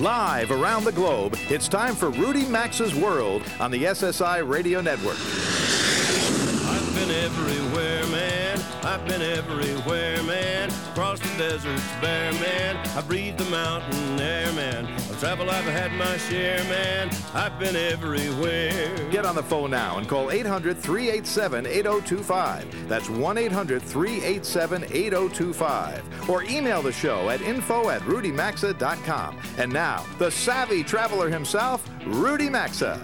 Live around the globe, it's time for Rudy Maxa's World on the SSI Radio Network. I've been everywhere, man. Across the deserts bare, man. I breathe the mountain air, man. Of travel, I've had my share, man. I've been everywhere. Get on the phone now and call 800 387 8025. That's 1 800 387 8025. Or email the show at info at rudymaxa.com. And now, the savvy traveler himself, Rudy Maxa.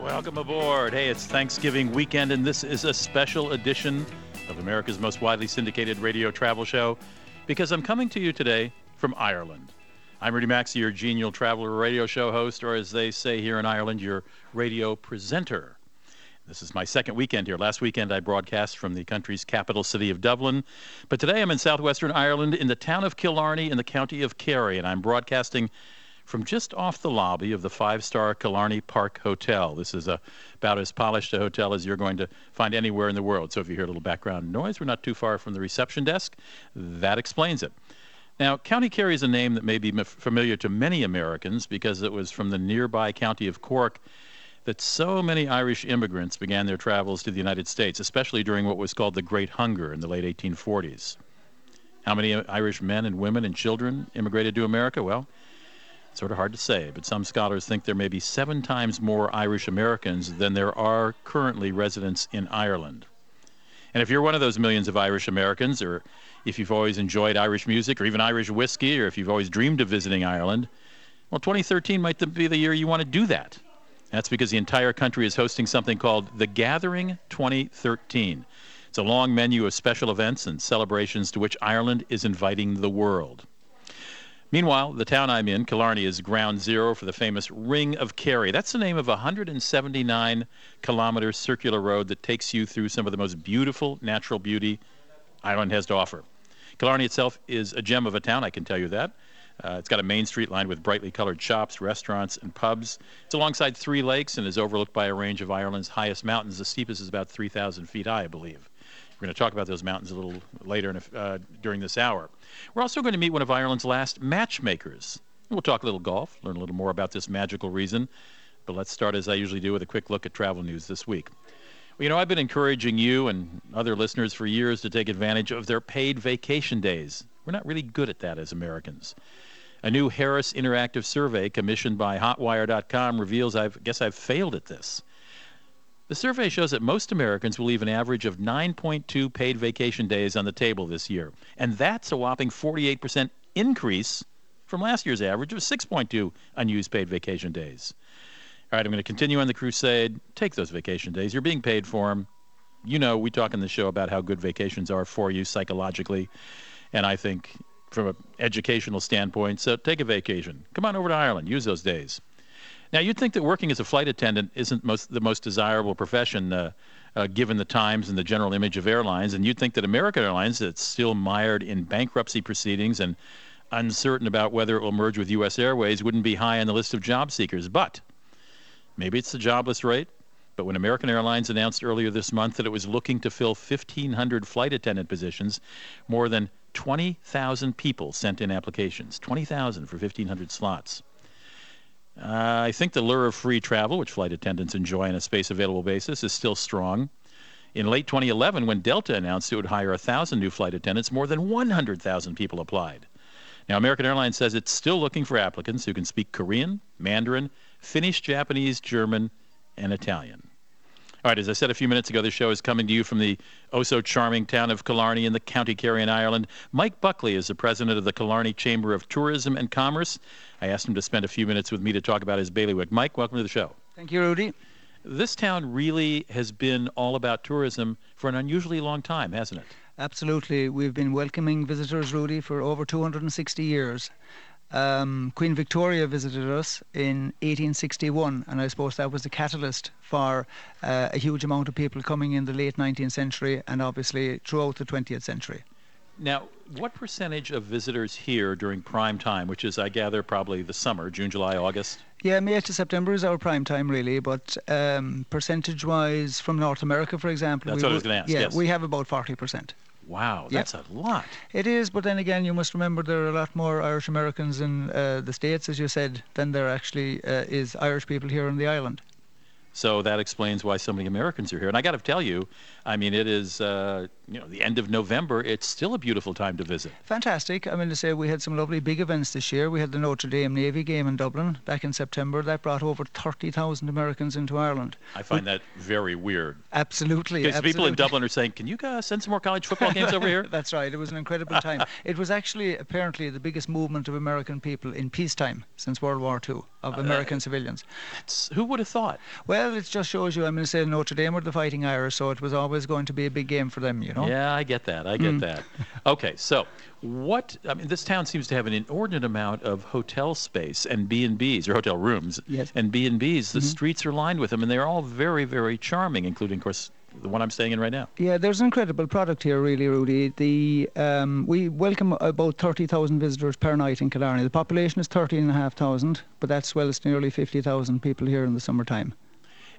Welcome aboard. Hey, it's Thanksgiving weekend, and this is a special edition of America's most widely syndicated radio travel show because I'm coming to you today from Ireland. I'm Rudy Maxa, your genial traveler radio show host, or as they say here in Ireland, your radio presenter. This is my second weekend here. Last weekend I broadcast from the country's capital city of Dublin, but today I'm in southwestern Ireland in the town of Killarney in the county of Kerry, and I'm broadcasting from just off the lobby of the five star Killarney Park Hotel. This is a, about as polished a hotel as you're going to find anywhere in the world. So if you hear a little background noise, we're not too far from the reception desk. That explains it. Now, County Kerry is a name that may be familiar to many Americans because it was from the nearby county of Cork that so many Irish immigrants began their travels to the United States, especially during what was called the Great Hunger in the late 1840s. How many Irish men and women and children immigrated to America? Well, Sort of hard to say, but some scholars think there may be seven times more Irish Americans than there are currently residents in Ireland. And if you're one of those millions of Irish Americans, or if you've always enjoyed Irish music, or even Irish whiskey, or if you've always dreamed of visiting Ireland, well, 2013 might be the year you want to do that. That's because the entire country is hosting something called The Gathering 2013. It's a long menu of special events and celebrations to which Ireland is inviting the world. Meanwhile, the town I'm in, Killarney, is ground zero for the famous Ring of Kerry. That's the name of a 179 kilometer circular road that takes you through some of the most beautiful natural beauty Ireland has to offer. Killarney itself is a gem of a town, I can tell you that. Uh, it's got a main street lined with brightly colored shops, restaurants, and pubs. It's alongside three lakes and is overlooked by a range of Ireland's highest mountains. The steepest is about 3,000 feet high, I believe. We're going to talk about those mountains a little later a, uh, during this hour. We're also going to meet one of Ireland's last matchmakers. We'll talk a little golf, learn a little more about this magical reason. But let's start, as I usually do, with a quick look at travel news this week. Well, you know, I've been encouraging you and other listeners for years to take advantage of their paid vacation days. We're not really good at that as Americans. A new Harris Interactive survey commissioned by Hotwire.com reveals I guess I've failed at this. The survey shows that most Americans will leave an average of 9.2 paid vacation days on the table this year. And that's a whopping 48% increase from last year's average of 6.2 unused paid vacation days. All right, I'm going to continue on the crusade. Take those vacation days. You're being paid for them. You know, we talk in the show about how good vacations are for you psychologically. And I think from an educational standpoint, so take a vacation. Come on over to Ireland. Use those days. Now, you'd think that working as a flight attendant isn't most, the most desirable profession, uh, uh, given the times and the general image of airlines, and you'd think that American Airlines, that's still mired in bankruptcy proceedings and uncertain about whether it will merge with U.S. Airways, wouldn't be high on the list of job seekers. But maybe it's the jobless rate. But when American Airlines announced earlier this month that it was looking to fill 1,500 flight attendant positions, more than 20,000 people sent in applications. 20,000 for 1,500 slots. Uh, I think the lure of free travel, which flight attendants enjoy on a space available basis, is still strong. In late 2011, when Delta announced it would hire 1,000 new flight attendants, more than 100,000 people applied. Now, American Airlines says it's still looking for applicants who can speak Korean, Mandarin, Finnish, Japanese, German, and Italian. All right, as I said a few minutes ago, this show is coming to you from the oh so charming town of Killarney in the County Kerry in Ireland. Mike Buckley is the president of the Killarney Chamber of Tourism and Commerce. I asked him to spend a few minutes with me to talk about his bailiwick. Mike, welcome to the show. Thank you, Rudy. This town really has been all about tourism for an unusually long time, hasn't it? Absolutely. We've been welcoming visitors, Rudy, for over 260 years. Um, Queen Victoria visited us in 1861, and I suppose that was the catalyst for uh, a huge amount of people coming in the late 19th century and obviously throughout the 20th century. Now, what percentage of visitors here during prime time, which is, I gather, probably the summer, June, July, August? Yeah, May to September is our prime time, really. But um, percentage wise, from North America, for example, that's what I was going to ask. Yeah, yes. we have about 40%. Wow, that's a lot. It is, but then again, you must remember there are a lot more Irish Americans in uh, the States, as you said, than there actually uh, is Irish people here on the island. So that explains why so many Americans are here. And I got to tell you, I mean, it is uh, you know the end of November. It's still a beautiful time to visit. Fantastic. I mean, to say we had some lovely big events this year. We had the Notre Dame Navy game in Dublin back in September. That brought over 30,000 Americans into Ireland. I find that very weird. Absolutely. Because people in. Dublin are saying, "Can you guys send some more college football games over here?" That's right. It was an incredible time. it was actually apparently the biggest movement of American people in peacetime since World War II of uh, American civilians. Who would have thought? Well, it just shows you. I'm going to say Notre Dame were the Fighting Irish, so it was always going to be a big game for them. You know. Yeah, I get that. I get mm. that. Okay, so what? I mean, this town seems to have an inordinate amount of hotel space and B and B's or hotel rooms. Yes. And B and B's. The mm-hmm. streets are lined with them, and they're all very, very charming, including, of course, the one I'm staying in right now. Yeah, there's an incredible product here, really, Rudy. The um, we welcome about 30,000 visitors per night in Killarney. The population is 13,500, but that swells to nearly 50,000 people here in the summertime.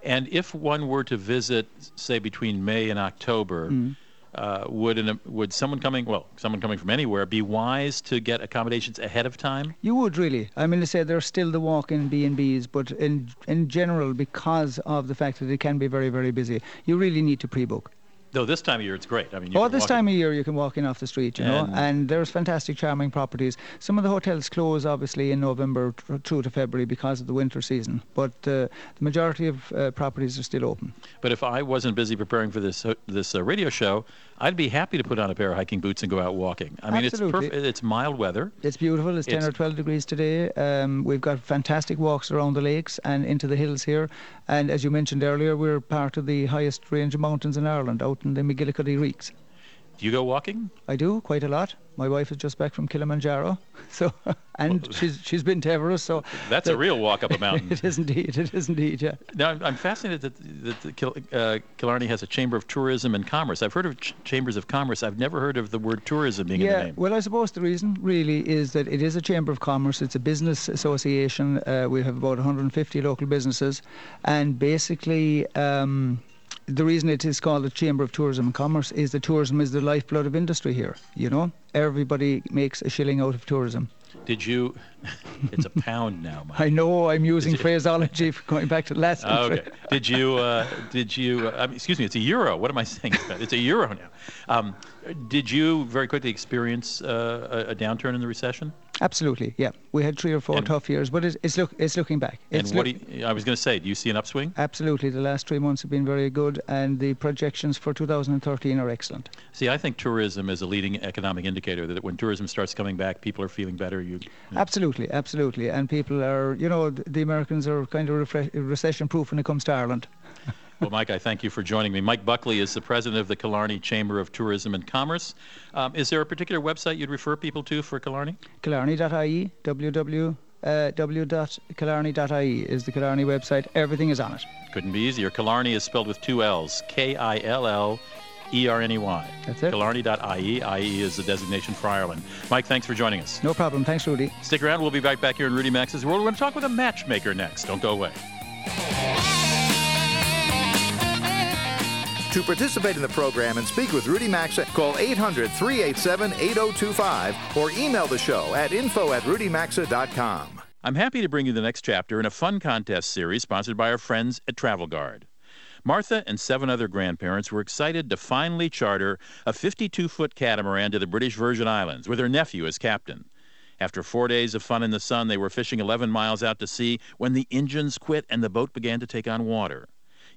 And if one were to visit, say, between May and October, uh, would an, would someone coming, well, someone coming from anywhere, be wise to get accommodations ahead of time? You would really. I mean, to say there's still the walk-in B and B's, but in in general, because of the fact that it can be very, very busy, you really need to pre-book. Though this time of year it's great. I mean, you Oh, this time of year you can walk in off the street, you know, And- and there's fantastic, charming properties. Some of the hotels close obviously in November through to February because of the winter season, but uh, the majority of uh, properties are still open. But if I wasn't busy preparing for this uh, this uh, radio show, I'd be happy to put on a pair of hiking boots and go out walking. I mean, Absolutely. it's perfect. It's mild weather. It's beautiful. It's 10 or 12 degrees today. Um, we've got fantastic walks around the lakes and into the hills here. And as you mentioned earlier, we're part of the highest range of mountains in Ireland, out in the MacGillycuddy Reeks. Do you go walking? I do quite a lot. My wife is just back from Kilimanjaro, so and she's she's been to Everest. So That's a real walk up a mountain. it is indeed. It is indeed. Yeah. Now, I'm, I'm fascinated that, that the Kil, uh, Killarney has a chamber of tourism and commerce. I've heard of ch- chambers of commerce. I've never heard of the word tourism being in the Yeah, name. well, I suppose the reason really is that it is a chamber of commerce. It's a business association. Uh, we have about 150 local businesses, and basically. Um, the reason it is called the chamber of tourism and commerce is that tourism is the lifeblood of industry here. You know, everybody makes a shilling out of tourism. Did you? it's a pound now, Mike. I know I'm using you- phraseology for going back to the last century. okay. Did you? Uh, did you? Uh, excuse me. It's a euro. What am I saying? It's a euro now. Um, did you very quickly experience uh, a, a downturn in the recession? Absolutely, yeah. We had three or four And- tough years, but it's, it's look it's looking back. It's and what look- do you, I was going to say, do you see an upswing? Absolutely, the last three months have been very good, and the projections for 2013 are excellent. See, I think tourism is a leading economic indicator that when tourism starts coming back, people are feeling better. You, Absolutely, absolutely, and people are, you know, the Americans are kind of refre- recession-proof when it comes to Ireland. well, Mike, I thank you for joining me. Mike Buckley is the president of the Killarney Chamber of Tourism and Commerce. Um, is there a particular website you'd refer people to for Killarney? Killarney.ie, www. Uh, w.killarney.ie is the Killarney website. Everything is on it. Couldn't be easier. Killarney is spelled with two L's, K-I-L-L. E-R-N-E-Y. That's it. Killarney.ie. IE is the designation for Ireland. Mike, thanks for joining us. No problem. Thanks, Rudy. Stick around. We'll be right back here in Rudy Maxa's World. We're going to talk with a matchmaker next. Don't go away. To participate in the program and speak with Rudy Maxa, call 800 387 8025 or email the show at info at rudymaxa.com. I'm happy to bring you the next chapter in a fun contest series sponsored by our friends at Travel Guard. Martha and seven other grandparents were excited to finally charter a 52 foot catamaran to the British Virgin Islands with her nephew as captain. After four days of fun in the sun, they were fishing 11 miles out to sea when the engines quit and the boat began to take on water.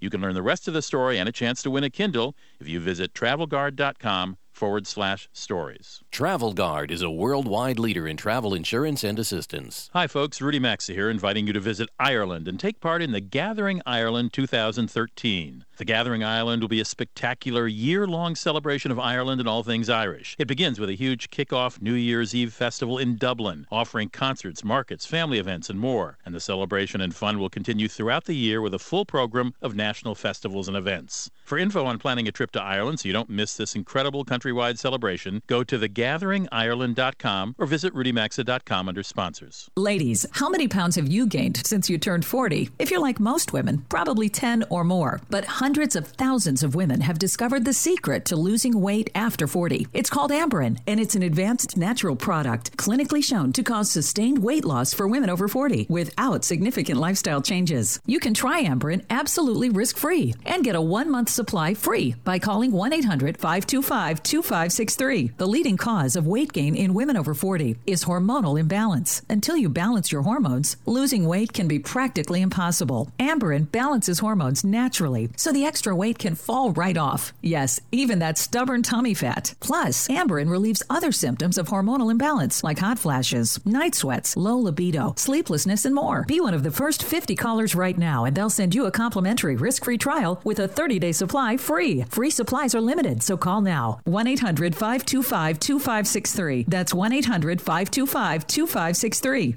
You can learn the rest of the story and a chance to win a Kindle if you visit travelguard.com forward slash stories. Travel Guard is a worldwide leader in travel insurance and assistance. Hi, folks. Rudy Maxa here, inviting you to visit Ireland and take part in the Gathering Ireland 2013. The Gathering Ireland will be a spectacular year long celebration of Ireland and all things Irish. It begins with a huge kick-off New Year's Eve festival in Dublin, offering concerts, markets, family events, and more. And the celebration and fun will continue throughout the year with a full program of national festivals and events. For info on planning a trip to Ireland so you don't miss this incredible countrywide celebration, go to thegatheringireland.com or visit rudymaxa.com under sponsors. Ladies, how many pounds have you gained since you turned 40? If you're like most women, probably 10 or more. But hundreds of thousands of women have discovered the secret to losing weight after 40. It's called Amberen, and it's an advanced natural product clinically shown to cause sustained weight loss for women over 40 without significant lifestyle changes. You can try Amberen absolutely risk free and get a one month supply free by calling 1 800 525 2563. The leading cause of weight gain in women over 40 is hormonal imbalance. Until you balance your hormones, losing weight can be practically impossible. Amberen balances hormones naturally, so the extra weight can fall right off. Yes, even that stubborn tummy fat. Plus, Amberen relieves other symptoms of hormonal imbalance like hot flashes, night sweats, low libido, sleeplessness, and more. Be one of the first 50 callers right now, and they'll send you a complimentary risk free trial with a 30 day supply supply free. Free supplies are limited, so call now. 1 800 525 2563. That's 1 800 525 2563.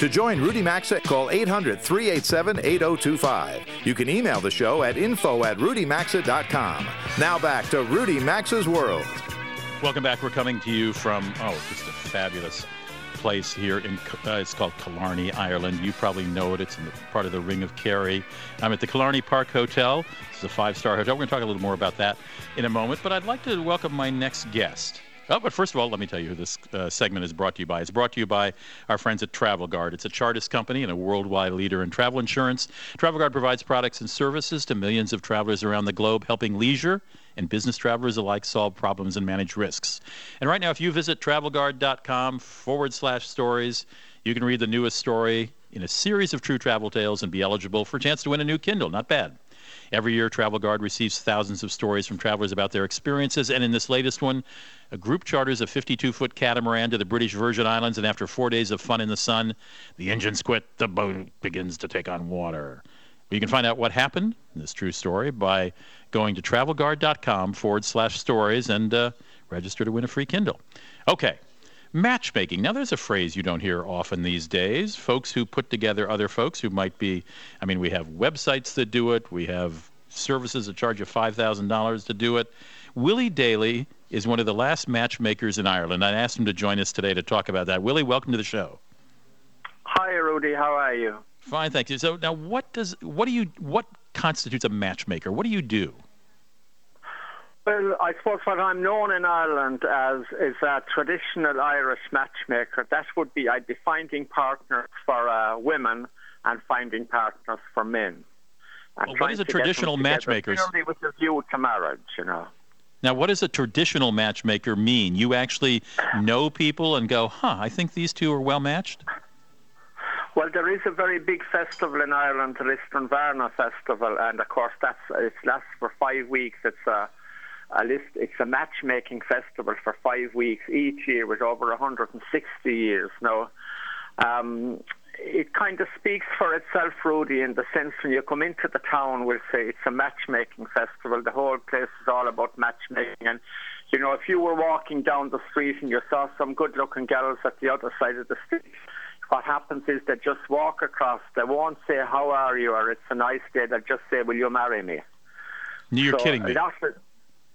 To join Rudy Maxa, call 800 387 8025. You can email the show at info at rudymaxa.com. Now back to Rudy Maxa's World. Welcome back. We're coming to you from, oh, just a fabulous place here in, uh, it's called Killarney, Ireland. You probably know it. It's in the, part of the Ring of Kerry. I'm at the Killarney Park Hotel. Is a five-star hotel. We're going to talk a little more about that in a moment, but I'd like to welcome my next guest. Oh, but first of all, let me tell you who this uh, segment is brought to you by. It's brought to you by our friends at Travel Guard. It's a Chartis company and a worldwide leader in travel insurance. Travel Guard provides products and services to millions of travelers around the globe, helping leisure and business travelers alike solve problems and manage risks. And right now, if you visit travelguard.com forward slash stories, you can read the newest story in a series of true travel tales and be eligible for a chance to win a new Kindle. Not bad. Every year, Travel Guard receives thousands of stories from travelers about their experiences, and in this latest one, a group charters a 52 foot catamaran to the British Virgin Islands, and after four days of fun in the sun, the engines quit, the boat begins to take on water. You can find out what happened in this true story by going to travelguard.com forward slash stories and uh, register to win a free Kindle. Okay, matchmaking. Now, there's a phrase you don't hear often these days. Folks who put together other folks who might be, I mean, we have websites that do it, we have services that charge you $5,000 to do it. Willie Daly is one of the last matchmakers in Ireland. I asked him to join us today to talk about that. Willie, welcome to the show. Hi, Rudy. How are you? Fine, thank you. So now, what does what do you what constitutes a matchmaker? What do you do? Well, I suppose what I'm known in Ireland as is a traditional Irish matchmaker. That would be I'd be finding partners for uh, women and finding partners for men. Well, what is a traditional matchmaker? With a view to marriage, you know. Now, what does a traditional matchmaker mean? You actually know people and go, huh, I think these two are well matched? Well, there is a very big festival in Ireland, the Lisdoonvarna Festival, and of course that's it lasts for five weeks. It's a a list. It's a matchmaking festival for five weeks each year with over 160 years now. Um, it kind of speaks for itself, Rudy, in the sense when you come into the town, we'll say it's a matchmaking festival. The whole place is all about matchmaking. And, you know, if you were walking down the street and you saw some good looking girls at the other side of the street, what happens is they just walk across. They won't say, How are you? or It's a nice day. They'll just say, Will you marry me? You're so kidding me.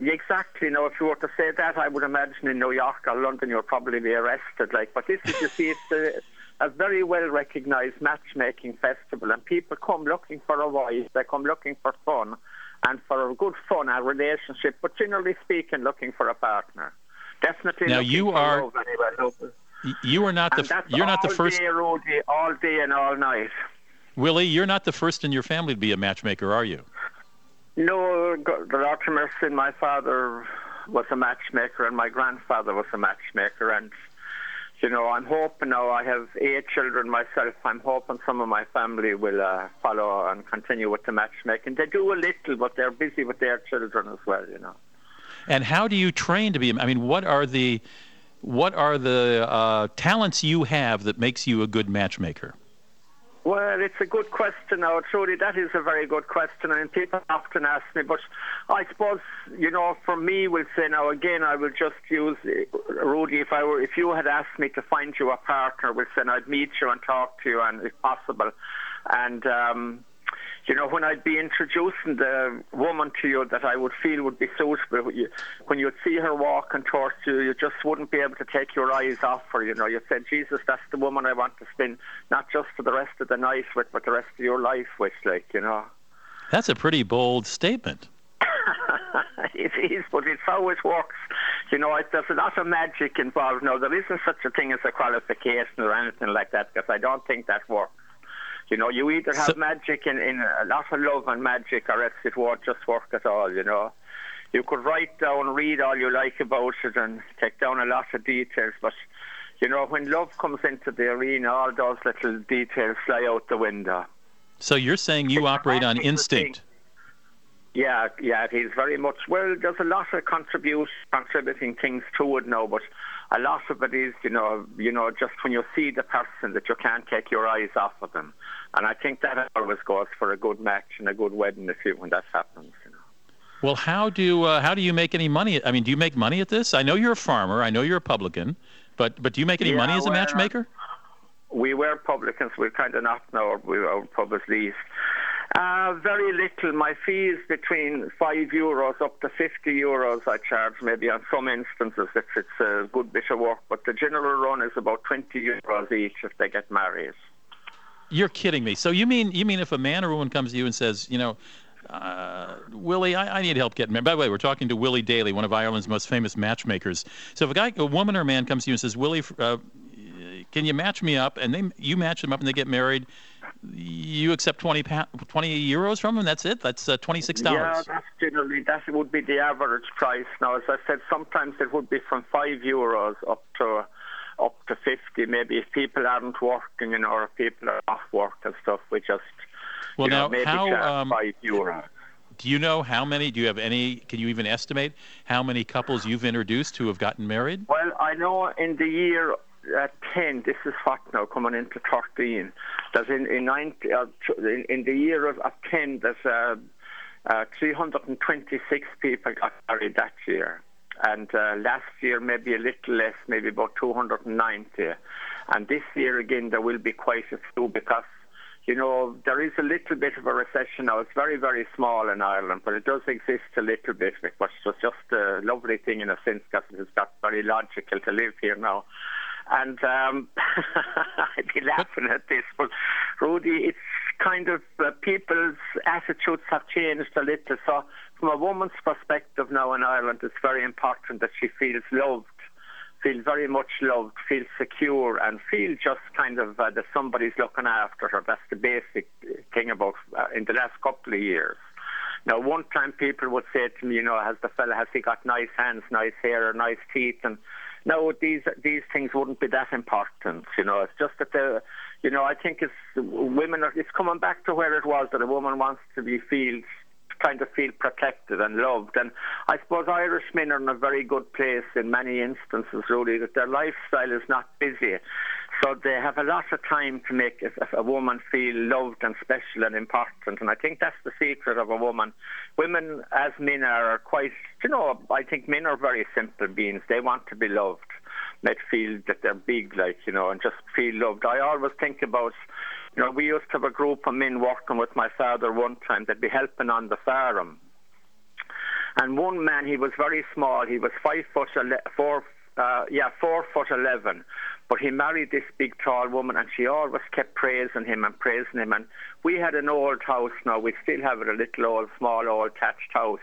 Exactly. Now, if you were to say that, I would imagine in New York or London you'll probably be arrested. Like, but this is, you see, it's a, a very well recognised matchmaking festival, and people come looking for a wife. They come looking for fun, and for a good fun, a relationship. But generally speaking, looking for a partner. Definitely. Now you are. You are not the. You're not the first. Day, all day and all night. Willie, you're not the first in your family to be a matchmaker, are you? No, the Lord in my father was a matchmaker and my grandfather was a matchmaker and you know, I'm hoping now I have eight children myself. I'm hoping some of my family will uh, follow and continue with the matchmaking. They do a little, but they're busy with their children as well, you know. And how do you train to be? I mean, what are the what are the uh, talents you have that makes you a good matchmaker? Well, it's a good question now. Truly, that is a very good question, and people often ask me. But I suppose, you know, for me, we'll say now again, I will just use uh, Rudy. If I were, if you had asked me to find you a partner, we'll say I'd meet you and talk to you, and if possible, and um, you know, when I'd be introducing the woman to you that I would feel would be suitable, when you'd see her walking towards you, you just wouldn't be able to take your eyes off her. You know, you'd say, Jesus, that's the woman I want to spend not just for the rest of the night with, but the rest of your life with, like, you know. That's a pretty bold statement. it is, but it's how it works. You know, it, there's a lot of magic involved. No, there isn't such a thing as a qualification or anything like that, because I don't think that works. You know, you either have so, magic in, in a lot of love and magic, or else it won't just work at all. You know, you could write down, read all you like about it, and take down a lot of details, but you know, when love comes into the arena, all those little details fly out the window. So you're saying you it's operate on instinct? Thing. Yeah, yeah, it is very much. Well, there's a lot of contribute, contributing things to it now, but a lot of it is, you know, you know, just when you see the person that you can't take your eyes off of them, and I think that always goes for a good match and a good wedding if you, when that happens. You know. Well, how do uh, how do you make any money? I mean, do you make money at this? I know you're a farmer. I know you're a publican, but but do you make any yeah, money as a matchmaker? We were publicans. We're kind of not now. We are pub least. Uh, very little. My fees between five euros up to fifty euros. I charge maybe on some instances if it's a good bit of work, but the general run is about twenty euros each if they get married. You're kidding me. So you mean you mean if a man or woman comes to you and says, you know, uh, Willie, I, I, need help getting married. By the way, we're talking to Willie Daly, one of Ireland's most famous matchmakers. So if a guy, a woman or a man comes to you and says, Willie, uh, can you match me up? And they, you match them up and they get married you accept 20, 20 euros from them. That's it. That's uh, twenty six dollars. Yeah, that's generally that would be the average price. Now, as I said, sometimes it would be from five euros up to up to fifty. Maybe if people aren't working, you know, or if people are off work and stuff, we just well you now know, maybe how um, five euros. Do you know how many? Do you have any? Can you even estimate how many couples you've introduced who have gotten married? Well, I know in the year uh, 10, this is what now, coming into 13. There's in, in, 90, uh, in, in, the year of, of 10, there's uh, uh 326 people got married that year. And uh, last year, maybe a little less, maybe about 290. And this year, again, there will be quite a few because you know, there is a little bit of a recession now. It's very, very small in Ireland, but it does exist a little bit, which was just a lovely thing in a sense because it's got very logical to live here now. And um, I'd be laughing at this, but Rudy, it's kind of uh, people's attitudes have changed a little. So, from a woman's perspective now in Ireland, it's very important that she feels loved, feels very much loved, feels secure, and feel just kind of uh, that somebody's looking after her. That's the basic thing about uh, in the last couple of years. Now, one time people would say to me, you know, has the fella has he got nice hands, nice hair, nice teeth, and no, these these things wouldn't be that important. You know, it's just that the, you know, I think it's women. Are, it's coming back to where it was that a woman wants to be feel kind of feel protected and loved. And I suppose Irish men are in a very good place in many instances, really, that their lifestyle is not busy. So they have a lot of time to make a, woman feel loved and special and important. And I think that's the secret of a woman. Women, as men, are quite, you know, I think men are very simple beings. They want to be loved, they feel that they're big, like, you know, and just feel loved. I always think about, you know, we used to have a group of men working with my father one time. They'd be helping on the farm. And one man, he was very small. He was five foot, four, uh, yeah, four foot eleven. But he married this big, tall woman, and she always kept praising him and praising him. And we had an old house now. We still have it, a little old, small, old thatched house.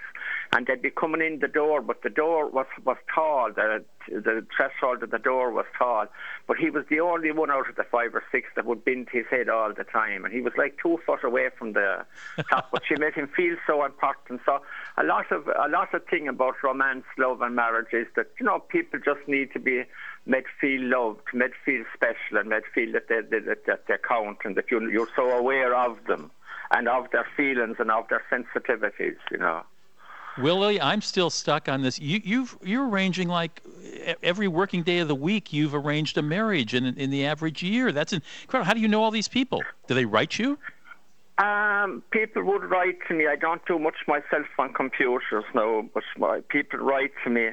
And they'd be coming in the door, but the door was, was tall. The, the threshold of the door was tall. But he was the only one out of the five or six that would bend his head all the time. And he was like two foot away from the top. but she made him feel so important. So a lot of a lot of thing about romance, love, and marriage is that you know people just need to be made feel loved, made feel special, and made feel that they, that, that they count and that you, you're so aware of them and of their feelings and of their sensitivities, you know. Willie, I'm still stuck on this. You, you've you're arranging like every working day of the week. You've arranged a marriage in in the average year. That's incredible. How do you know all these people? Do they write you? Um, people would write to me. I don't do much myself on computers now, but my, people write to me.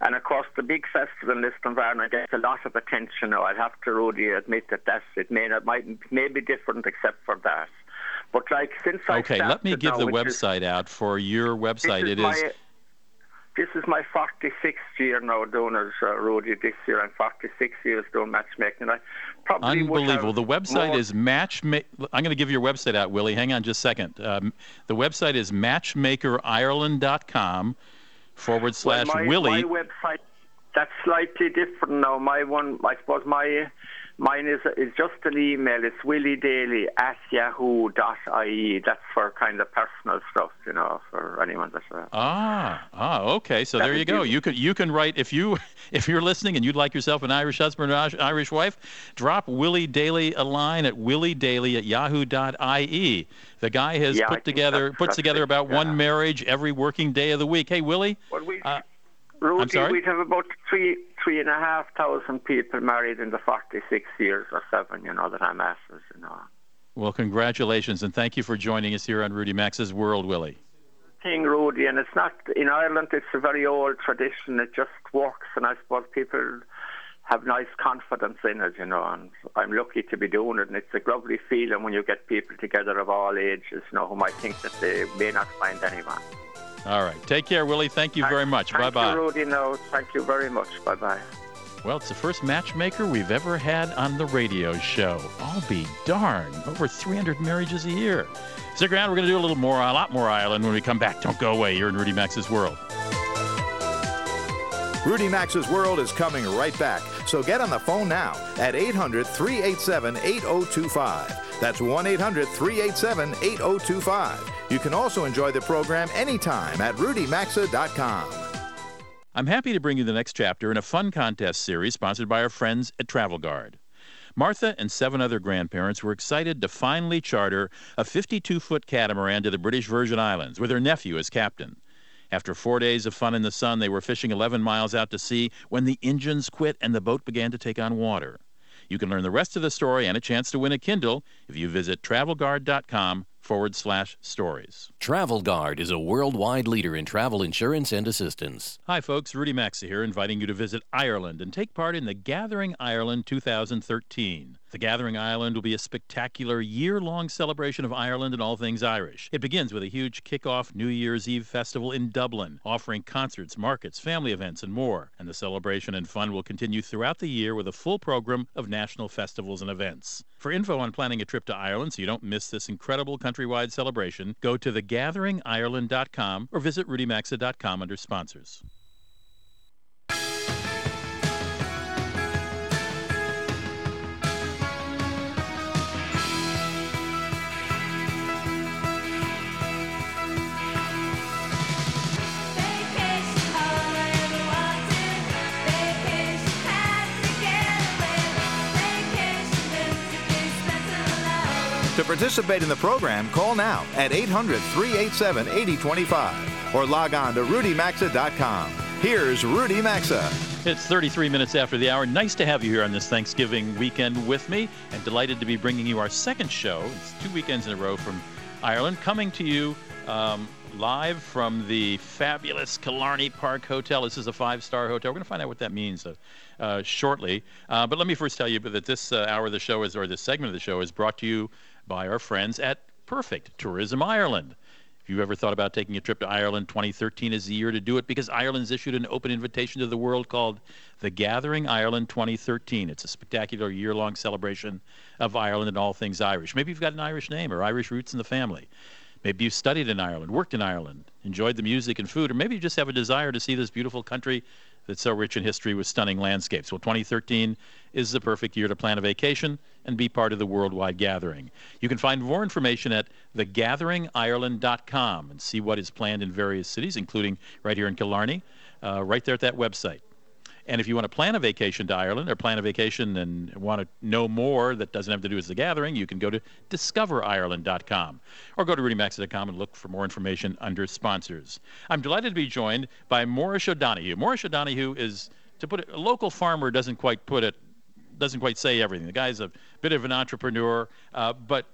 And of course, the big festival in Lisdoonvarna gets a lot of attention now. I'd have to really admit that that's, it may not might may be different except for that. But like since I okay, let me give now, the website is, out for your website. It my, is this is my 46th year now doing as uh, Rudy this year. I'm 46 years doing matchmaking. I probably Unbelievable. The website more... is matchma- I'm going to give your website out, Willie. Hang on just a second. Um, the website is matchmakerireland.com forward slash well, my, Willie. My website, that's slightly different now. My one, I suppose my Mine is is just an email. It's Willie Daly at yahoo.ie. That's for kind of personal stuff, you know, for anyone that's. Uh, ah, ah, okay. So there you go. You can you can write if you if you're listening and you'd like yourself an Irish husband or Irish wife, drop Willie Daly a line at williedaly at yahoo.ie. The guy has yeah, put together puts together about yeah. one marriage every working day of the week. Hey Willie. Well, we, uh, Rudy, we'd have about three three and a half thousand people married in the forty six years or seven, you know, that I'm at, you know. Well, congratulations and thank you for joining us here on Rudy Maxa's World, Willie. Thing, Rudy, and it's not in Ireland. It's a very old tradition. It just works, and I suppose people have nice confidence in it, you know. And I'm lucky to be doing it, and it's a lovely feeling when you get people together of all ages, you know, who might think that they may not find anyone. All right. Take care, Willie. Thank you very much. Bye bye. Thank you, Rudy. No, thank you very much. Bye bye. Well, it's the first matchmaker we've ever had on the radio show. I'll be darned. Over 300 marriages a year. Stick around. We're going to do a little more, a lot more Ireland when we come back. Don't go away. You're in Rudy Maxa's World. Rudy Maxa's World is coming right back. So get on the phone now at 800 387 8025. That's 1 800 387 8025. You can also enjoy the program anytime at rudymaxa.com. I'm happy to bring you the next chapter in a fun contest series sponsored by our friends at Travel Guard. Martha and seven other grandparents were excited to finally charter a 52 foot catamaran to the British Virgin Islands with their nephew as captain. After four days of fun in the sun, they were fishing 11 miles out to sea when the engines quit and the boat began to take on water. You can learn the rest of the story and a chance to win a Kindle if you visit travelguard.com forward slash stories. Travel Guard is a worldwide leader in travel insurance and assistance. Hi, folks. Rudy Maxa here, inviting you to visit Ireland and take part in the Gathering Ireland 2013. The Gathering Ireland will be a spectacular year long celebration of Ireland and all things Irish. It begins with a huge kick-off New Year's Eve festival in Dublin, offering concerts, markets, family events, and more. And the celebration and fun will continue throughout the year with a full program of national festivals and events. For info on planning a trip to Ireland so you don't miss this incredible countrywide celebration, go to thegatheringireland.com or visit rudymaxa.com under sponsors. Participate in the program, call now at 800 387 8025 or log on to rudymaxa.com. Here's Rudy Maxa. It's 33 minutes after the hour. Nice to have you here on this Thanksgiving weekend with me, and delighted to be bringing you our second show. It's two weekends in a row from Ireland, coming to you um, live from the fabulous Killarney Park Hotel. This is a five star hotel. We're going to find out what that means uh, uh, shortly. Uh, but let me first tell you that this uh, hour of the show is, or this segment of the show is brought to you by our friends at Perfect Tourism Ireland. If you've ever thought about taking a trip to Ireland, 2013 is the year to do it because Ireland's issued an open invitation to the world called the Gathering Ireland 2013. It's a spectacular year long celebration of Ireland and all things Irish. Maybe you've got an Irish name or Irish roots in the family. Maybe you studied in Ireland, worked in Ireland, enjoyed the music and food, or maybe you just have a desire to see this beautiful country that's so rich in history with stunning landscapes. Well, 2013 is the perfect year to plan a vacation and be part of the worldwide gathering. You can find more information at thegatheringireland.com and see what is planned in various cities, including right here in Killarney, uh, right there at that website. And if you want to plan a vacation to Ireland or plan a vacation and want to know more that doesn't have to do with the gathering, you can go to discoverireland.com or go to rudymaxa.com and look for more information under sponsors. I'm delighted to be joined by Maurice O'Donoghue. Maurice O'Donoghue is, to put it, a local farmer doesn't quite put it, doesn't quite say everything. The guy's a bit of an entrepreneur, uh, but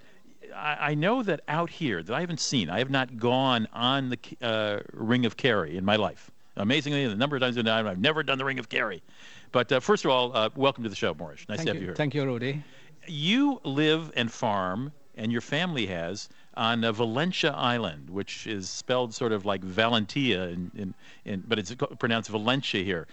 I, I, know that out here that I haven't seen, I have not gone on the uh, Ring of Kerry in my life. Amazingly, the number of times I've never done the Ring of Kerry. But uh, first of all, uh, welcome to the show, Maurice. Nice Thank to have you. you here. Thank you, Rudy. You live and farm, and your family has, on uh, Valentia Island, which is spelled sort of like Valentia, in, in, in, but it's pronounced Valentia here.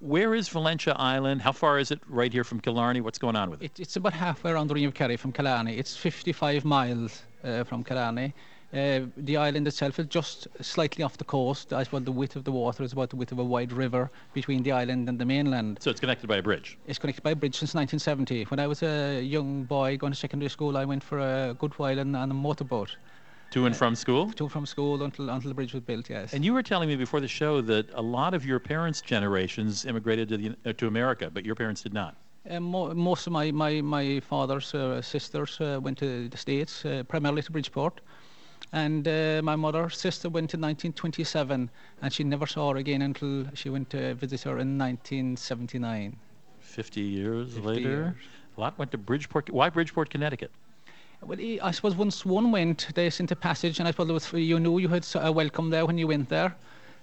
Where is Valentia Island? How far is it right here from Killarney? What's going on with it? it it's about halfway around the Ring of Kerry from Killarney. It's 55 miles uh, from Killarney. Uh, the island itself is just slightly off the coast. I suppose the width of the water is about the width of a wide river between the island and the mainland. So it's connected by a bridge? It's connected by a bridge since 1970. When I was a young boy going to secondary school, I went for a good while on, on a motorboat. To and from school? To and from school until until the bridge was built. Yes. And you were telling me before the show that a lot of your parents' generations immigrated to the uh, to America, but your parents did not. Um, mo- most of my my my father's uh, sisters uh, went to the states, uh, primarily to Bridgeport, and uh, my mother's sister went in 1927, and she never saw her again until she went to visit her in 1979. Fifty years 50 later, years. a lot went to Bridgeport. Why Bridgeport, Connecticut? Well, I- I suppose once one went, they sent a passage, and I suppose was, you knew you had a welcome there when you went there.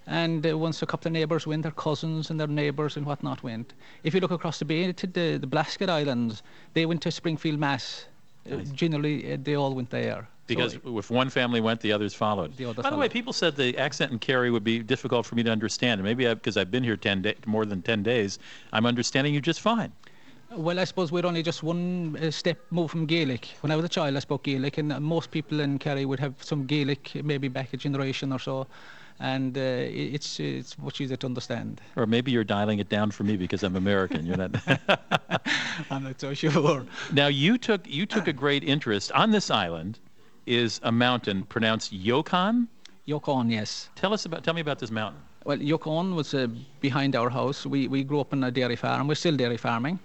And uh, once a couple of neighbours went, their cousins and their neighbours and whatnot went. If you look across the bay to the, the Blasket Islands, they went to Springfield, Mass. Uh, generally, uh, they all went there. Because So, if one family went, the others followed. The others By the way, people said the accent in Kerry would be difficult for me to understand, and maybe because I've been here ten day, more than ten days, I'm understanding you just fine. Well, I suppose we're only just one uh, step more from Gaelic. When I was a child, I spoke Gaelic, and uh, most people in Kerry would have some Gaelic, maybe back a generation or so. And uh, it's it's much easier to understand. Or maybe you're dialing it down for me because I'm American. You're not. I'm not so sure. now you took you took a great interest on this island. Is a mountain pronounced Yukon? Yukon, yes. Tell us about. Tell me about this mountain. Well, Yukon was uh, behind our house. We, we grew up on a dairy farm. We're still dairy farming.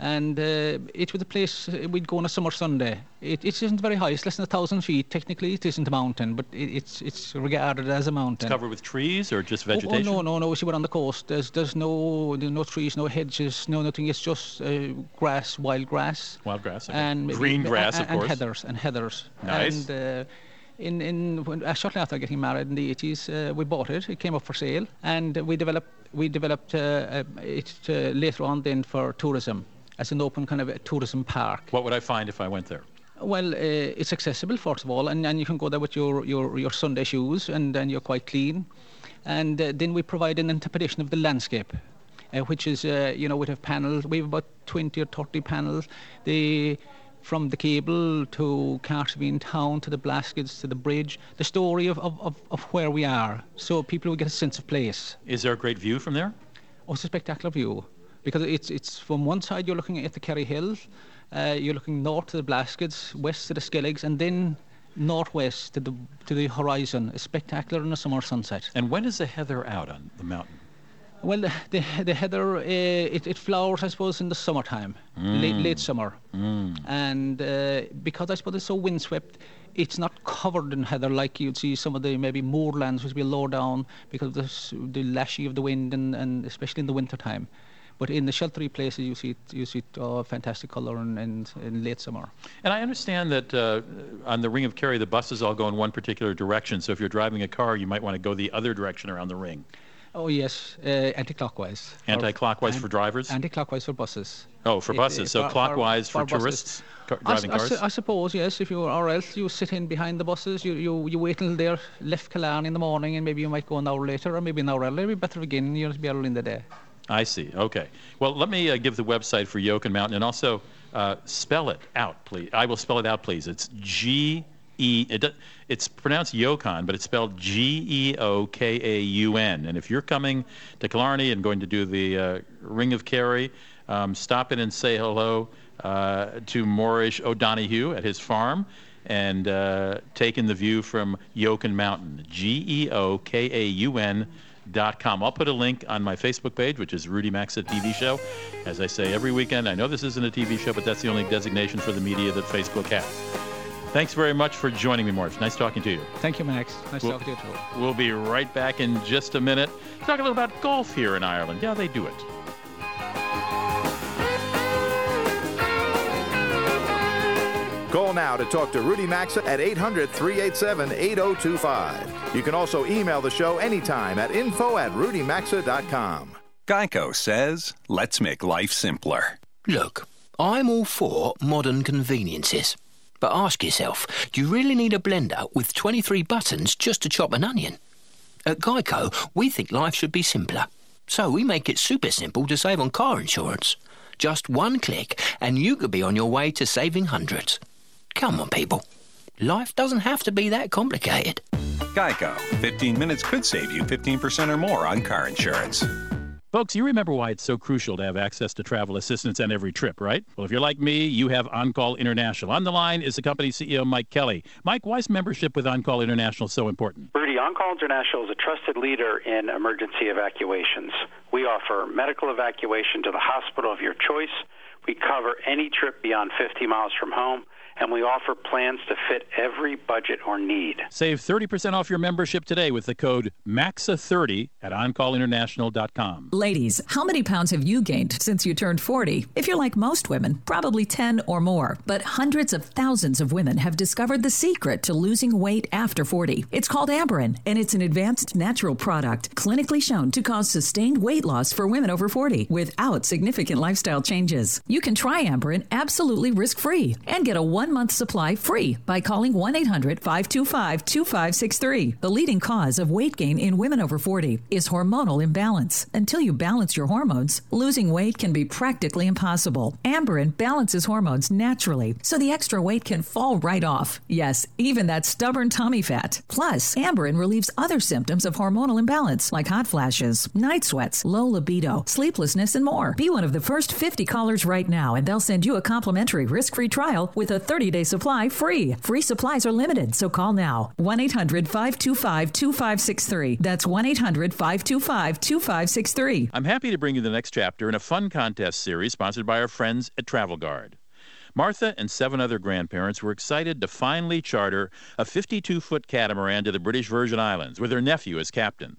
And uh, it was a place uh, we'd go on a summer Sunday. It, it isn't very high. It's less than a thousand feet. Technically, it isn't a mountain, but it, it's it's regarded as a mountain. It's Covered with trees or just Oh, vegetation? Oh, no, no, no. See, we're on the coast. There's there's no there's no trees, no hedges, no nothing. It's just uh, grass, wild grass. Wild grass. okay. And green grass, and, of course. And heathers and heathers. Nice. And uh, in in when, uh, shortly after getting married in the 80s, uh, we bought it. It came up for sale, and we developed we developed uh, uh, it uh, later on then for tourism as an open kind of a tourism park. What would I find if I went there? Well, uh, it's accessible first of all, and, and you can go there with your, your, your Sunday shoes, and then you're quite clean. And uh, then we provide an interpretation of the landscape, uh, which is, uh, you know, we have panels. We have about 20 or 30 panels. They, from the cable to Cartavine town to the Blaskets to the bridge, the story of, of, of, of where we are, so people will get a sense of place. Is there a great view from there? Oh, it's a spectacular view because it's it's from one side you're looking at the Kerry Hills, uh, you're looking north to the Blaskets, west to the Skelligs, and then northwest to the to the horizon. It's spectacular in the summer sunset. And when is the heather out on the mountain? Well, the the, the heather uh, it, it flowers, I suppose, in the summertime, late late summer, and uh, because I suppose it's so windswept. It's not covered in heather like you'd see some of the maybe moorlands, which will be lower down because of the, the lashing of the wind and, and especially in the winter time. But in the sheltery places, you see it, you see it, oh, fantastic colour in, in, in late summer. And I understand that uh, on the Ring of Kerry, the buses all go in one particular direction. So if you're driving a car, you might want to go the other direction around the ring. Oh yes, uh, anti-clockwise. Anti-clockwise for an- drivers? Anti-clockwise for buses. Oh, for It- buses. uh, So for- for- clockwise for, for tourists ca- I s- driving I, cars? su- I suppose yes. If you or else you sit in behind the buses, you you, you wait until they're left Killarney in the morning, and maybe you might go an hour later, or maybe an hour earlier. Be better again. You'll be early in the day. I see. Okay. Well, let me uh, give the website for Geokaun Mountain and also uh, spell it out, please. I will spell it out, please. It's G E. It, it's pronounced Yukon, but it's spelled G E O K A U N. And if you're coming to Killarney and going to do the uh, Ring of Kerry, um, stop in and say hello uh, to Maurice O'Donoghue at his farm and uh, take in the view from Geokaun Mountain. G E O K A U N rudymaxa.com. I'll put a link on my Facebook page, which is Rudy Maxa TV show. As I say every weekend, I know this isn't a TV show, but that's the only designation for the media that Facebook has. Thanks very much for joining me, Morris. Nice talking to you. Thank you, Max. Nice Well- talking to you too. We'll be right back in just a minute. Talk a little about golf here in Ireland. Yeah, they do it. Call now to talk to Rudy Maxa at 800 387 8025. You can also email the show anytime at info at rudymaxa.com. Geico says, let's make life simpler. Look, I'm all for modern conveniences. But ask yourself, do you really need a blender with 23 buttons just to chop an onion? At Geico, we think life should be simpler. So we make it super simple to save on car insurance. Just one click, and you could be on your way to saving hundreds. Come on, people. Life doesn't have to be that complicated. Geico. 15 minutes could save you 15% or more on car insurance. Folks, you remember why it's so crucial to have access to travel assistance on every trip, right? Well, if you're like me, you have OnCall International. On the line is the company CEO, Mike Kelly. Mike, why is membership with OnCall International so important? Rudy, OnCall International is a trusted leader in emergency evacuations. We offer medical evacuation to the hospital of your choice. We cover any trip beyond 50 miles from home, and we offer plans to fit every budget or need. Save 30% off your membership today with the code MAXA30 at OnCallInternational.com. Ladies, how many pounds have you gained since you turned 40? If you're like most women, probably 10 or more. But hundreds of thousands of women have discovered the secret to losing weight after 40. It's called Amberen, and it's an advanced natural product clinically shown to cause sustained weight loss for women over 40 without significant lifestyle changes. You can try Amberen absolutely risk free and get a one month supply free by calling 1 800 525 2563. The leading cause of weight gain in women over 40 is hormonal imbalance. Until you balance your hormones, losing weight can be practically impossible. Amberen balances hormones naturally, so the extra weight can fall right off. Yes, even that stubborn tummy fat. Plus, Amberen relieves other symptoms of hormonal imbalance like hot flashes, night sweats, low libido, sleeplessness, and more. Be one of the first 50 callers right now, and they'll send you a complimentary risk free trial with a 30 day supply free. Free supplies are limited, so call now 1 800 525 2563. That's 1 800 525 2563. I'm happy to bring you the next chapter in a fun contest series sponsored by our friends at Travel Guard. Martha and seven other grandparents were excited to finally charter a 52 foot catamaran to the British Virgin Islands with their nephew as captain.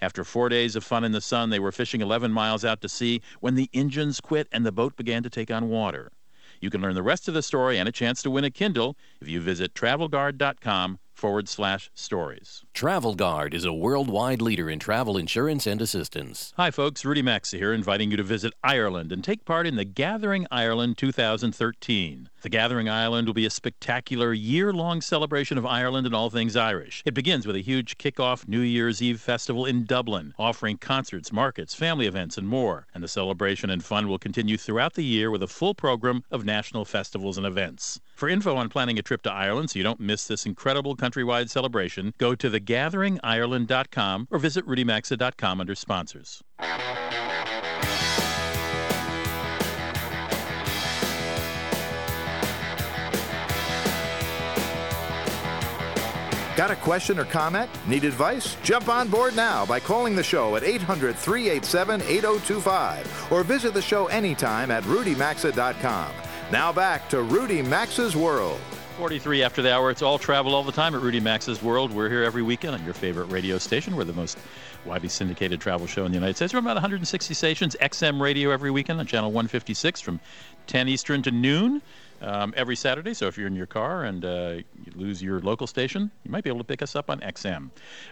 After four days of fun in the sun, they were fishing 11 miles out to sea when the engines quit and the boat began to take on water. You can learn the rest of the story and a chance to win a Kindle if you visit travelguard.com forward slash stories. Travel Guard is a worldwide leader in travel insurance and assistance. Hi, folks. Rudy Maxa here, inviting you to visit Ireland and take part in the Gathering Ireland 2013. The Gathering Ireland will be a spectacular year long celebration of Ireland and all things Irish. It begins with a huge kickoff New Year's Eve festival in Dublin, offering concerts, markets, family events, and more. And the celebration and fun will continue throughout the year with a full program of national festivals and events. For info on planning a trip to Ireland so you don't miss this incredible countrywide celebration, go to thegatheringireland.com or visit rudymaxa.com under sponsors. Got a question or comment? Need advice? Jump on board now by calling the show at 800 387 8025 or visit the show anytime at rudymaxa.com. Now back to Rudy Maxa's World. 43 after the hour. It's all travel all the time at Rudy Maxa's World. We're here every weekend on your favorite radio station. We're the most widely syndicated travel show in the United States. We're about 160 stations. XM radio every weekend on channel 156 from 10 Eastern to noon um, every Saturday. So if you're in your car and uh, you lose your local station, you might be able to pick us up on XM.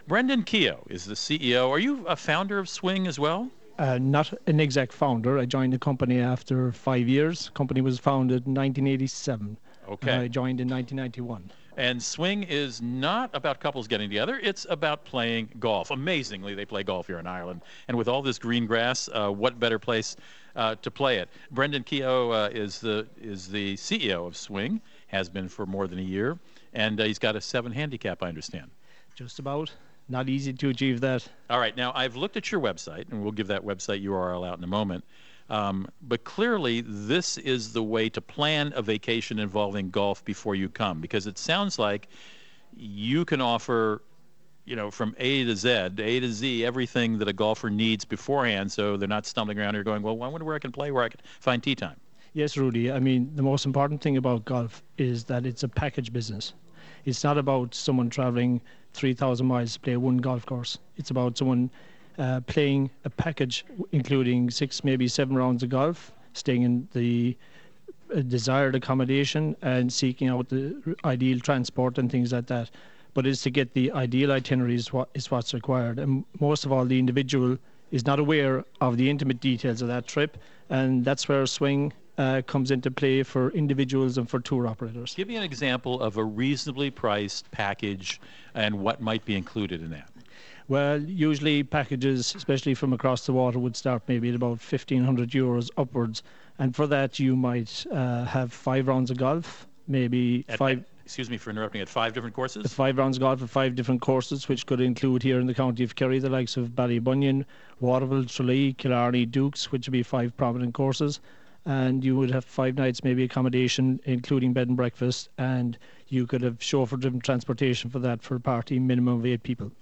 Brendan Keogh is the CEO. Are you a founder of Swing as well? Uh, not an exact founder. I joined the company after five years. company was founded in 1987. Okay. I joined in 1991. And swing is not about couples getting together. It's about playing golf. Amazingly, they play golf here in Ireland. And with all this green grass, uh, what better place uh, to play it? Brendan Keogh uh, is the is the CEO of Swing, has been for more than a year, and uh, he's got a seven handicap, I understand. Just about. Not easy to achieve that. All right. Now I've looked at your website, and we'll give that website URL out in a moment. Um, but clearly, this is the way to plan a vacation involving golf before you come, because it sounds like you can offer you know, from A to Z, A to Z, everything that a golfer needs beforehand, so they're not stumbling around here going, well, I wonder where I can play, where I can find tee time. Yes, Rudy. I mean, the most important thing about golf is that it's a package business. It's not about someone traveling 3,000 miles to play one golf course. It's about someone uh, playing a package, including six, maybe seven rounds of golf, staying in the uh, desired accommodation, and seeking out the ideal transport and things like that but is to get the ideal itinerary is, what, is what's required. And most of all, the individual is not aware of the intimate details of that trip, and that's where swing uh, comes into play for individuals and for tour operators. Give me an example of a reasonably priced package and what might be included in that. Well, usually packages, especially from across the water, would start maybe at about 1500 euros upwards. And for that, you might uh, have five rounds of golf, maybe At, five excuse me for interrupting, at five different courses? Five rounds of golf at five different courses, which could include here in the county of Kerry the likes of Ballybunion, Waterville, Tralee, Killarney, Dooks, which would be five prominent courses. And you would have five nights, maybe accommodation, including bed and breakfast, and you could have chauffeur driven transportation for that for a party minimum of eight people.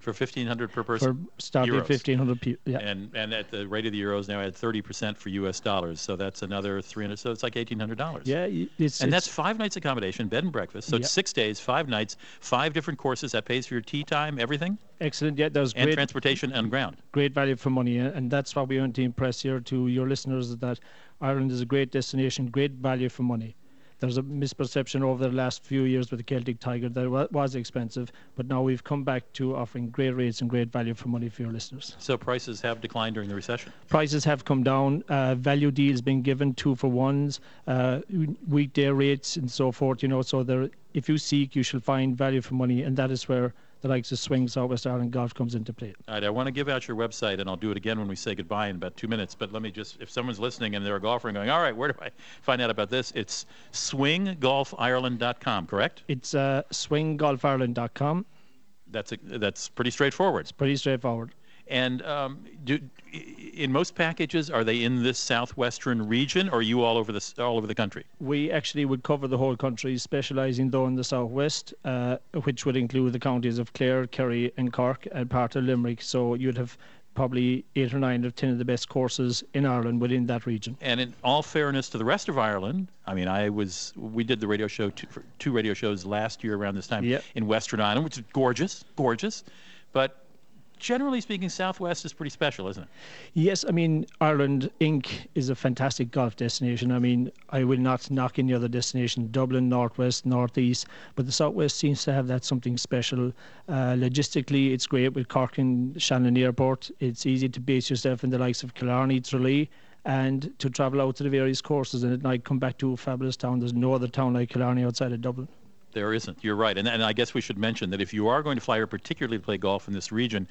For 1500 per person? for starting euros. at 1500 people yeah. And and at the rate of the euros now at 30% for us dollars. So that's another 300 so it's like 1800 dollars. Yeah it's, and it's, that's five nights accommodation bed and breakfast. So Yeah. it's six days five nights five different courses that pays for your tee time everything? Excellent. Yeah there's and great. And transportation on ground. Great value for money uh, and that's what we want to impress here to your listeners that Ireland is a great destination great value for money there's a misperception over the last few years with the Celtic Tiger that it was expensive, but now we've come back to offering great rates and great value for money for your listeners. so prices have declined during the recession Prices have come down, uh, value deals being given, two for ones, uh, weekday rates, and so forth. You know, so there, if you seek, you shall find value for money, and that is where the likes of Swing Southwest Ireland Golf comes into play. All right, I want to give out your website, and I'll do it again when we say goodbye in about two minutes. But let me just, if someone's listening and they're a golfer and going, all right, where do I find out about this? It's swinggolfireland.com, correct? It's uh, swinggolfireland.com. That's a, that's pretty straightforward. It's pretty straightforward. And um, do, in most packages, are they in this southwestern region, or are you all over the all over the country? We actually would cover the whole country, specialising though in the southwest, uh, which would include the counties of Clare, Kerry, and Cork, and part of Limerick. So you'd have probably eight or nine or ten of the best courses in Ireland within that region. And in all fairness to the rest of Ireland, I mean, I was we did the radio show two, two radio shows last year around this time Yep. in Western Ireland, which is gorgeous, gorgeous, but generally speaking, Southwest is pretty special, isn't it? Yes, I mean Ireland Inc. is a fantastic golf destination. I mean, I will not knock any other destination, Dublin, Northwest, Northeast, but the Southwest seems to have that something special. Uh, logistically, it's great with Cork and Shannon Airport. It's easy to base yourself in the likes of Killarney, Tralee, and to travel out to the various courses and at night come back to a fabulous town. There's no other town like Killarney outside of Dublin. There isn't. You're right. And, and I guess we should mention that if you are going to fly here, particularly to play golf in this region,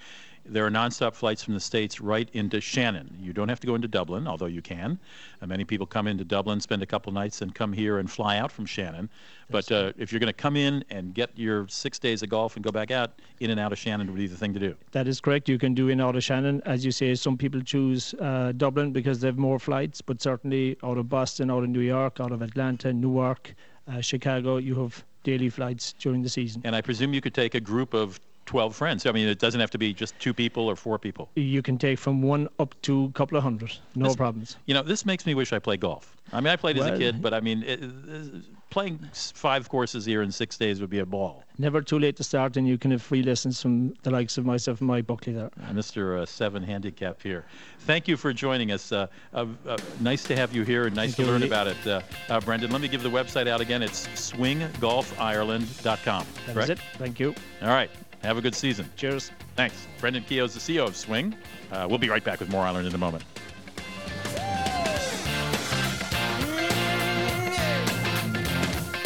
there are nonstop flights from the States right into Shannon. You don't have to go into Dublin, although you can. Uh, many people come into Dublin, spend a couple nights, and come here and fly out from Shannon. But uh, if you're going to come in and get your six days of golf and go back out, in and out of Shannon would be the thing to do. That is correct. You can do in and out of Shannon. As you say, some people choose uh, Dublin because they have more flights, but certainly out of Boston, out of New York, out of Atlanta, Newark, uh, Chicago, you have daily flights during the season. And I presume you could take a group of 12 friends. I mean, it doesn't have to be just two people or four people. You can take from one up to a couple of hundred, no This- problems. You know, this makes me wish I played golf. I mean, I played as a kid, but I mean, it, it- playing five courses here in six days would be a ball. Never too late to start, and you can have free lessons from the likes of myself and Mike Buckley there. Uh, Mr. Uh, Seven Handicap here. Thank you for joining us. Uh, uh, uh, nice to have you here and nice Thank to learn about it. Uh, uh, Brendan, let me give the website out again. It's swinggolfireland.com. That is correct? it. Thank you. All right. Have a good season. Cheers. Thanks. Brendan Keogh is the CEO of Swing. Uh, we'll be right back with more Ireland in a moment.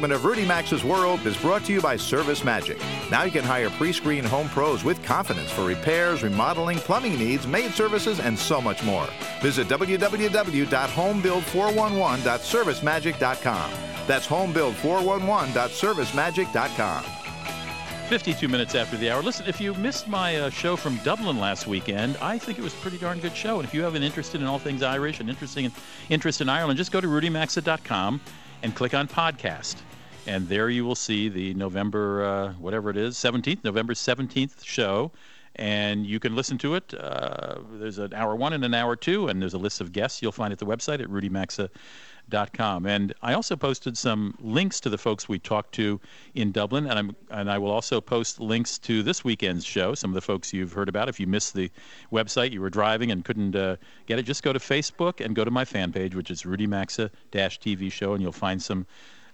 Segment of Rudy Maxa's World is brought to you by Service Magic. Now you can hire pre-screened home pros with confidence for repairs, remodeling, plumbing needs, maid services, and so much more. Visit www.homebuild411.servicemagic.com. That's homebuild411.servicemagic.com. 52 minutes after the hour. Listen, if you missed my uh, show from Dublin last weekend, I think it was a pretty darn good show. And if you have an interest in all things Irish and interesting in, interest in Ireland, just go to rudymaxa.com and click on podcast. And there you will see the November, uh, whatever it is, 17th, November 17th show. And you can listen to it. Uh, there's an hour one and an hour two, and there's a list of guests you'll find at the website at rudymaxa.com. And I also posted some links to the folks we talked to in Dublin, and I'm and I will also post links to this weekend's show. Some of the folks you've heard about. If you missed the website, you were driving and couldn't uh, get it, just go to Facebook and go to my fan page, which is Rudy Maxa TV Show, and you'll find some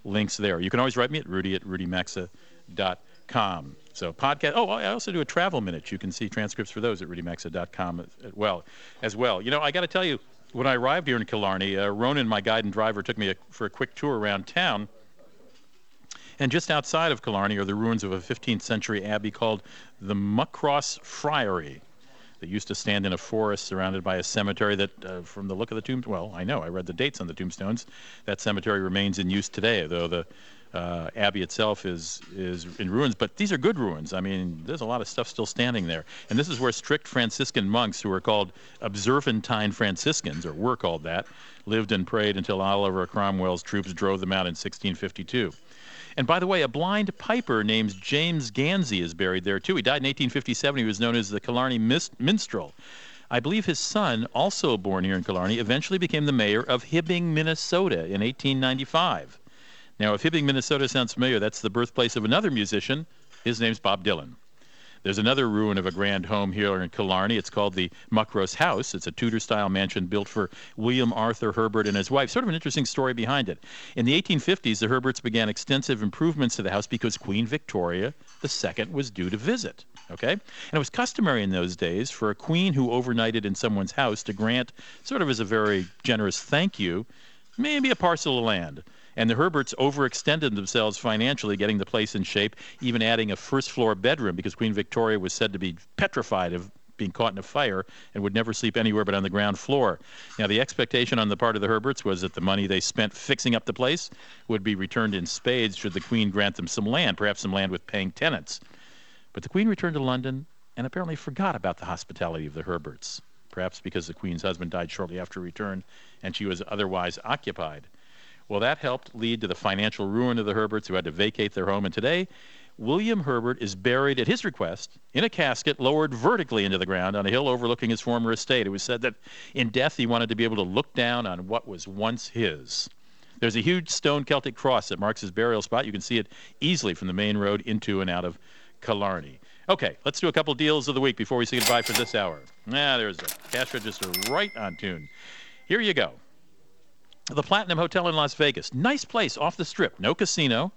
links there. You can always write me at rudy at rudymaxa.com. So podcast. Oh, I also do a travel minute. You can see transcripts for those at rudymaxa.com as well. As well, you know, I got to tell you, when I arrived here in Killarney, uh, Ronan, my guide and driver, took me a, for a quick tour around town. And just outside of Killarney are the ruins of a 15th century abbey called the Muckross Friary that used to stand in a forest surrounded by a cemetery that, uh, from the look of the tomb, well, I know, I read the dates on the tombstones. That cemetery remains in use today, though the uh, abbey itself is is in ruins, but these are good ruins. I mean, there's a lot of stuff still standing there, and this is where strict Franciscan monks, who are called Observantine Franciscans, or were called that, lived and prayed until Oliver Cromwell's troops drove them out in 1652. And by the way, a blind piper named James Gandsey is buried there too. He died in 1857. He was known as the Killarney Minstrel. I believe his son, also born here in Killarney, eventually became the mayor of Hibbing, Minnesota in 1895. Now, if Hibbing, Minnesota sounds familiar, that's the birthplace of another musician. His name's Bob Dylan. There's another ruin of a grand home here in Killarney. It's called the Muckross House. It's a Tudor style mansion built for William Arthur Herbert and his wife. Sort of an interesting story behind it. In the 1850s, the Herberts began extensive improvements to the house because Queen Victoria II was due to visit. Okay? And it was customary in those days for a queen who overnighted in someone's house to grant, sort of as a very generous thank you, maybe a parcel of land. And the Herberts overextended themselves financially, getting the place in shape, even adding a first floor bedroom because Queen Victoria was said to be petrified of being caught in a fire and would never sleep anywhere but on the ground floor. Now, the expectation on the part of the Herberts was that the money they spent fixing up the place would be returned in spades should the Queen grant them some land, perhaps some land with paying tenants. But the Queen returned to London and apparently forgot about the hospitality of the Herberts, perhaps because the Queen's husband died shortly after return and she was otherwise occupied. Well, that helped lead to the financial ruin of the Herberts, who had to vacate their home. And today, William Herbert is buried at his request in a casket lowered vertically into the ground on a hill overlooking his former estate. It was said that in death he wanted to be able to look down on what was once his. There's a huge stone Celtic cross that marks his burial spot. You can see it easily from the main road into and out of Killarney. Okay, let's do a couple deals of the week before we say goodbye for this hour. Ah, there's a cash register right on tune. Here you go the Platinum Hotel in Las Vegas. Nice place off the strip, no casino.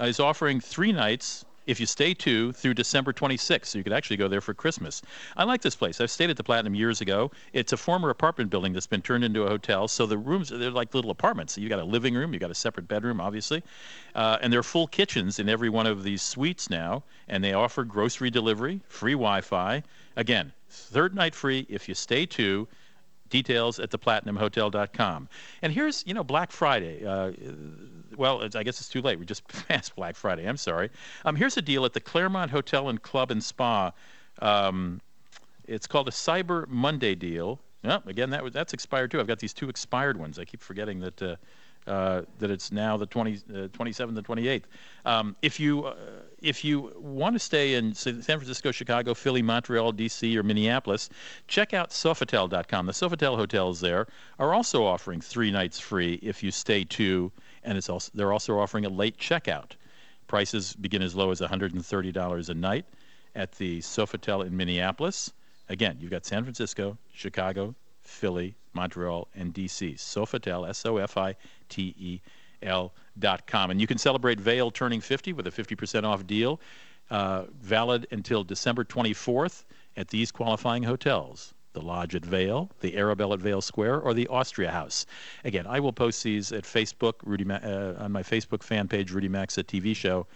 Uh, is offering three nights if you stay two through December 26th. So you could actually go there for Christmas. I like this place. I've stayed at the Platinum years ago. It's a former apartment building that's been turned into a hotel. So the rooms, they're like little apartments. So you got a living room, you got a separate bedroom, obviously. Uh, and there are full kitchens in every one of these suites now. And they offer grocery delivery, free Wi Fi. Again, third night free if you stay two Details at theplatinumhotel.com. And here's, you know, Black Friday. Uh, well, I guess it's too late. We just passed Black Friday. I'm sorry. Um, here's a deal at the Claremont Hotel and Club and Spa. Um, it's called a Cyber Monday deal. Yeah, again, that that's expired too. I've got these two expired ones. I keep forgetting that uh, uh, that it's now the 20, uh, 27th and 28th. Um, if you uh, if you want to stay in San Francisco, Chicago, Philly, Montreal, D.C., or Minneapolis, check out Sofitel.com. The Sofitel hotels there are also offering three nights free if you stay two, and it's also they're also offering a late checkout. Prices begin as low as $130 a night at the Sofitel in Minneapolis. Again, you've got San Francisco, Chicago, Philly, Montreal, and D.C. Sofitel, S O F I T E L. And you can celebrate Vail turning 50 with a 50% off deal, uh, valid until December 24th at these qualifying hotels the Lodge at Vail, the Arrabelle at Vail Square, or the Austria House. Again, I will post these at Facebook, Rudy Ma- uh, on my Facebook fan page, Rudy Maxa TV show,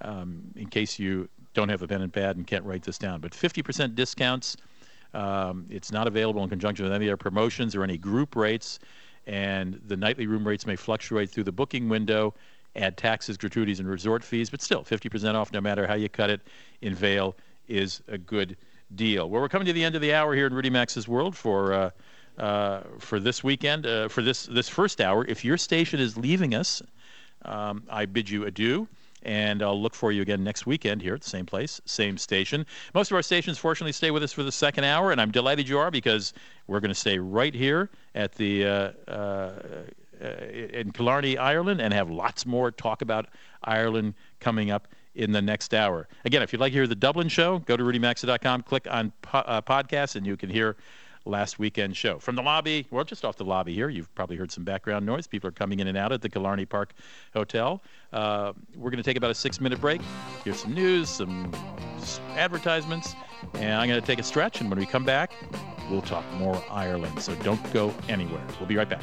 um, in case you don't have a pen and pad and can't write this down. But 50% discounts. Um, it's not available in conjunction with any other promotions or any group rates, and the nightly room rates may fluctuate through the booking window. Add taxes, gratuities, and resort fees, but still 50% off no matter how you cut it in Vail is a good deal. Well, we're coming to the end of the hour here in Rudy Maxa's World for. Uh, uh, for this weekend, uh, for this this first hour. If your station is leaving us, um, I bid you adieu. And I'll look for you again next weekend here at the same place, same station. Most of our stations, fortunately, stay with us for the second hour, and I'm delighted you are because we're going to stay right here at the uh, uh, in Killarney, Ireland, and have lots more talk about Ireland coming up in the next hour. Again, if you'd like to hear the Dublin show, go to rudymaxa.com, click on po- uh, podcasts, and you can hear last weekend show. From the lobby, well, just off the lobby here, you've probably heard some background noise. People are coming in and out at the Killarney Park Hotel. Uh, we're going to take about a six minute break, hear some news, some advertisements, and I'm going to take a stretch. And when we come back, we'll talk more Ireland. So don't go anywhere. We'll be right back.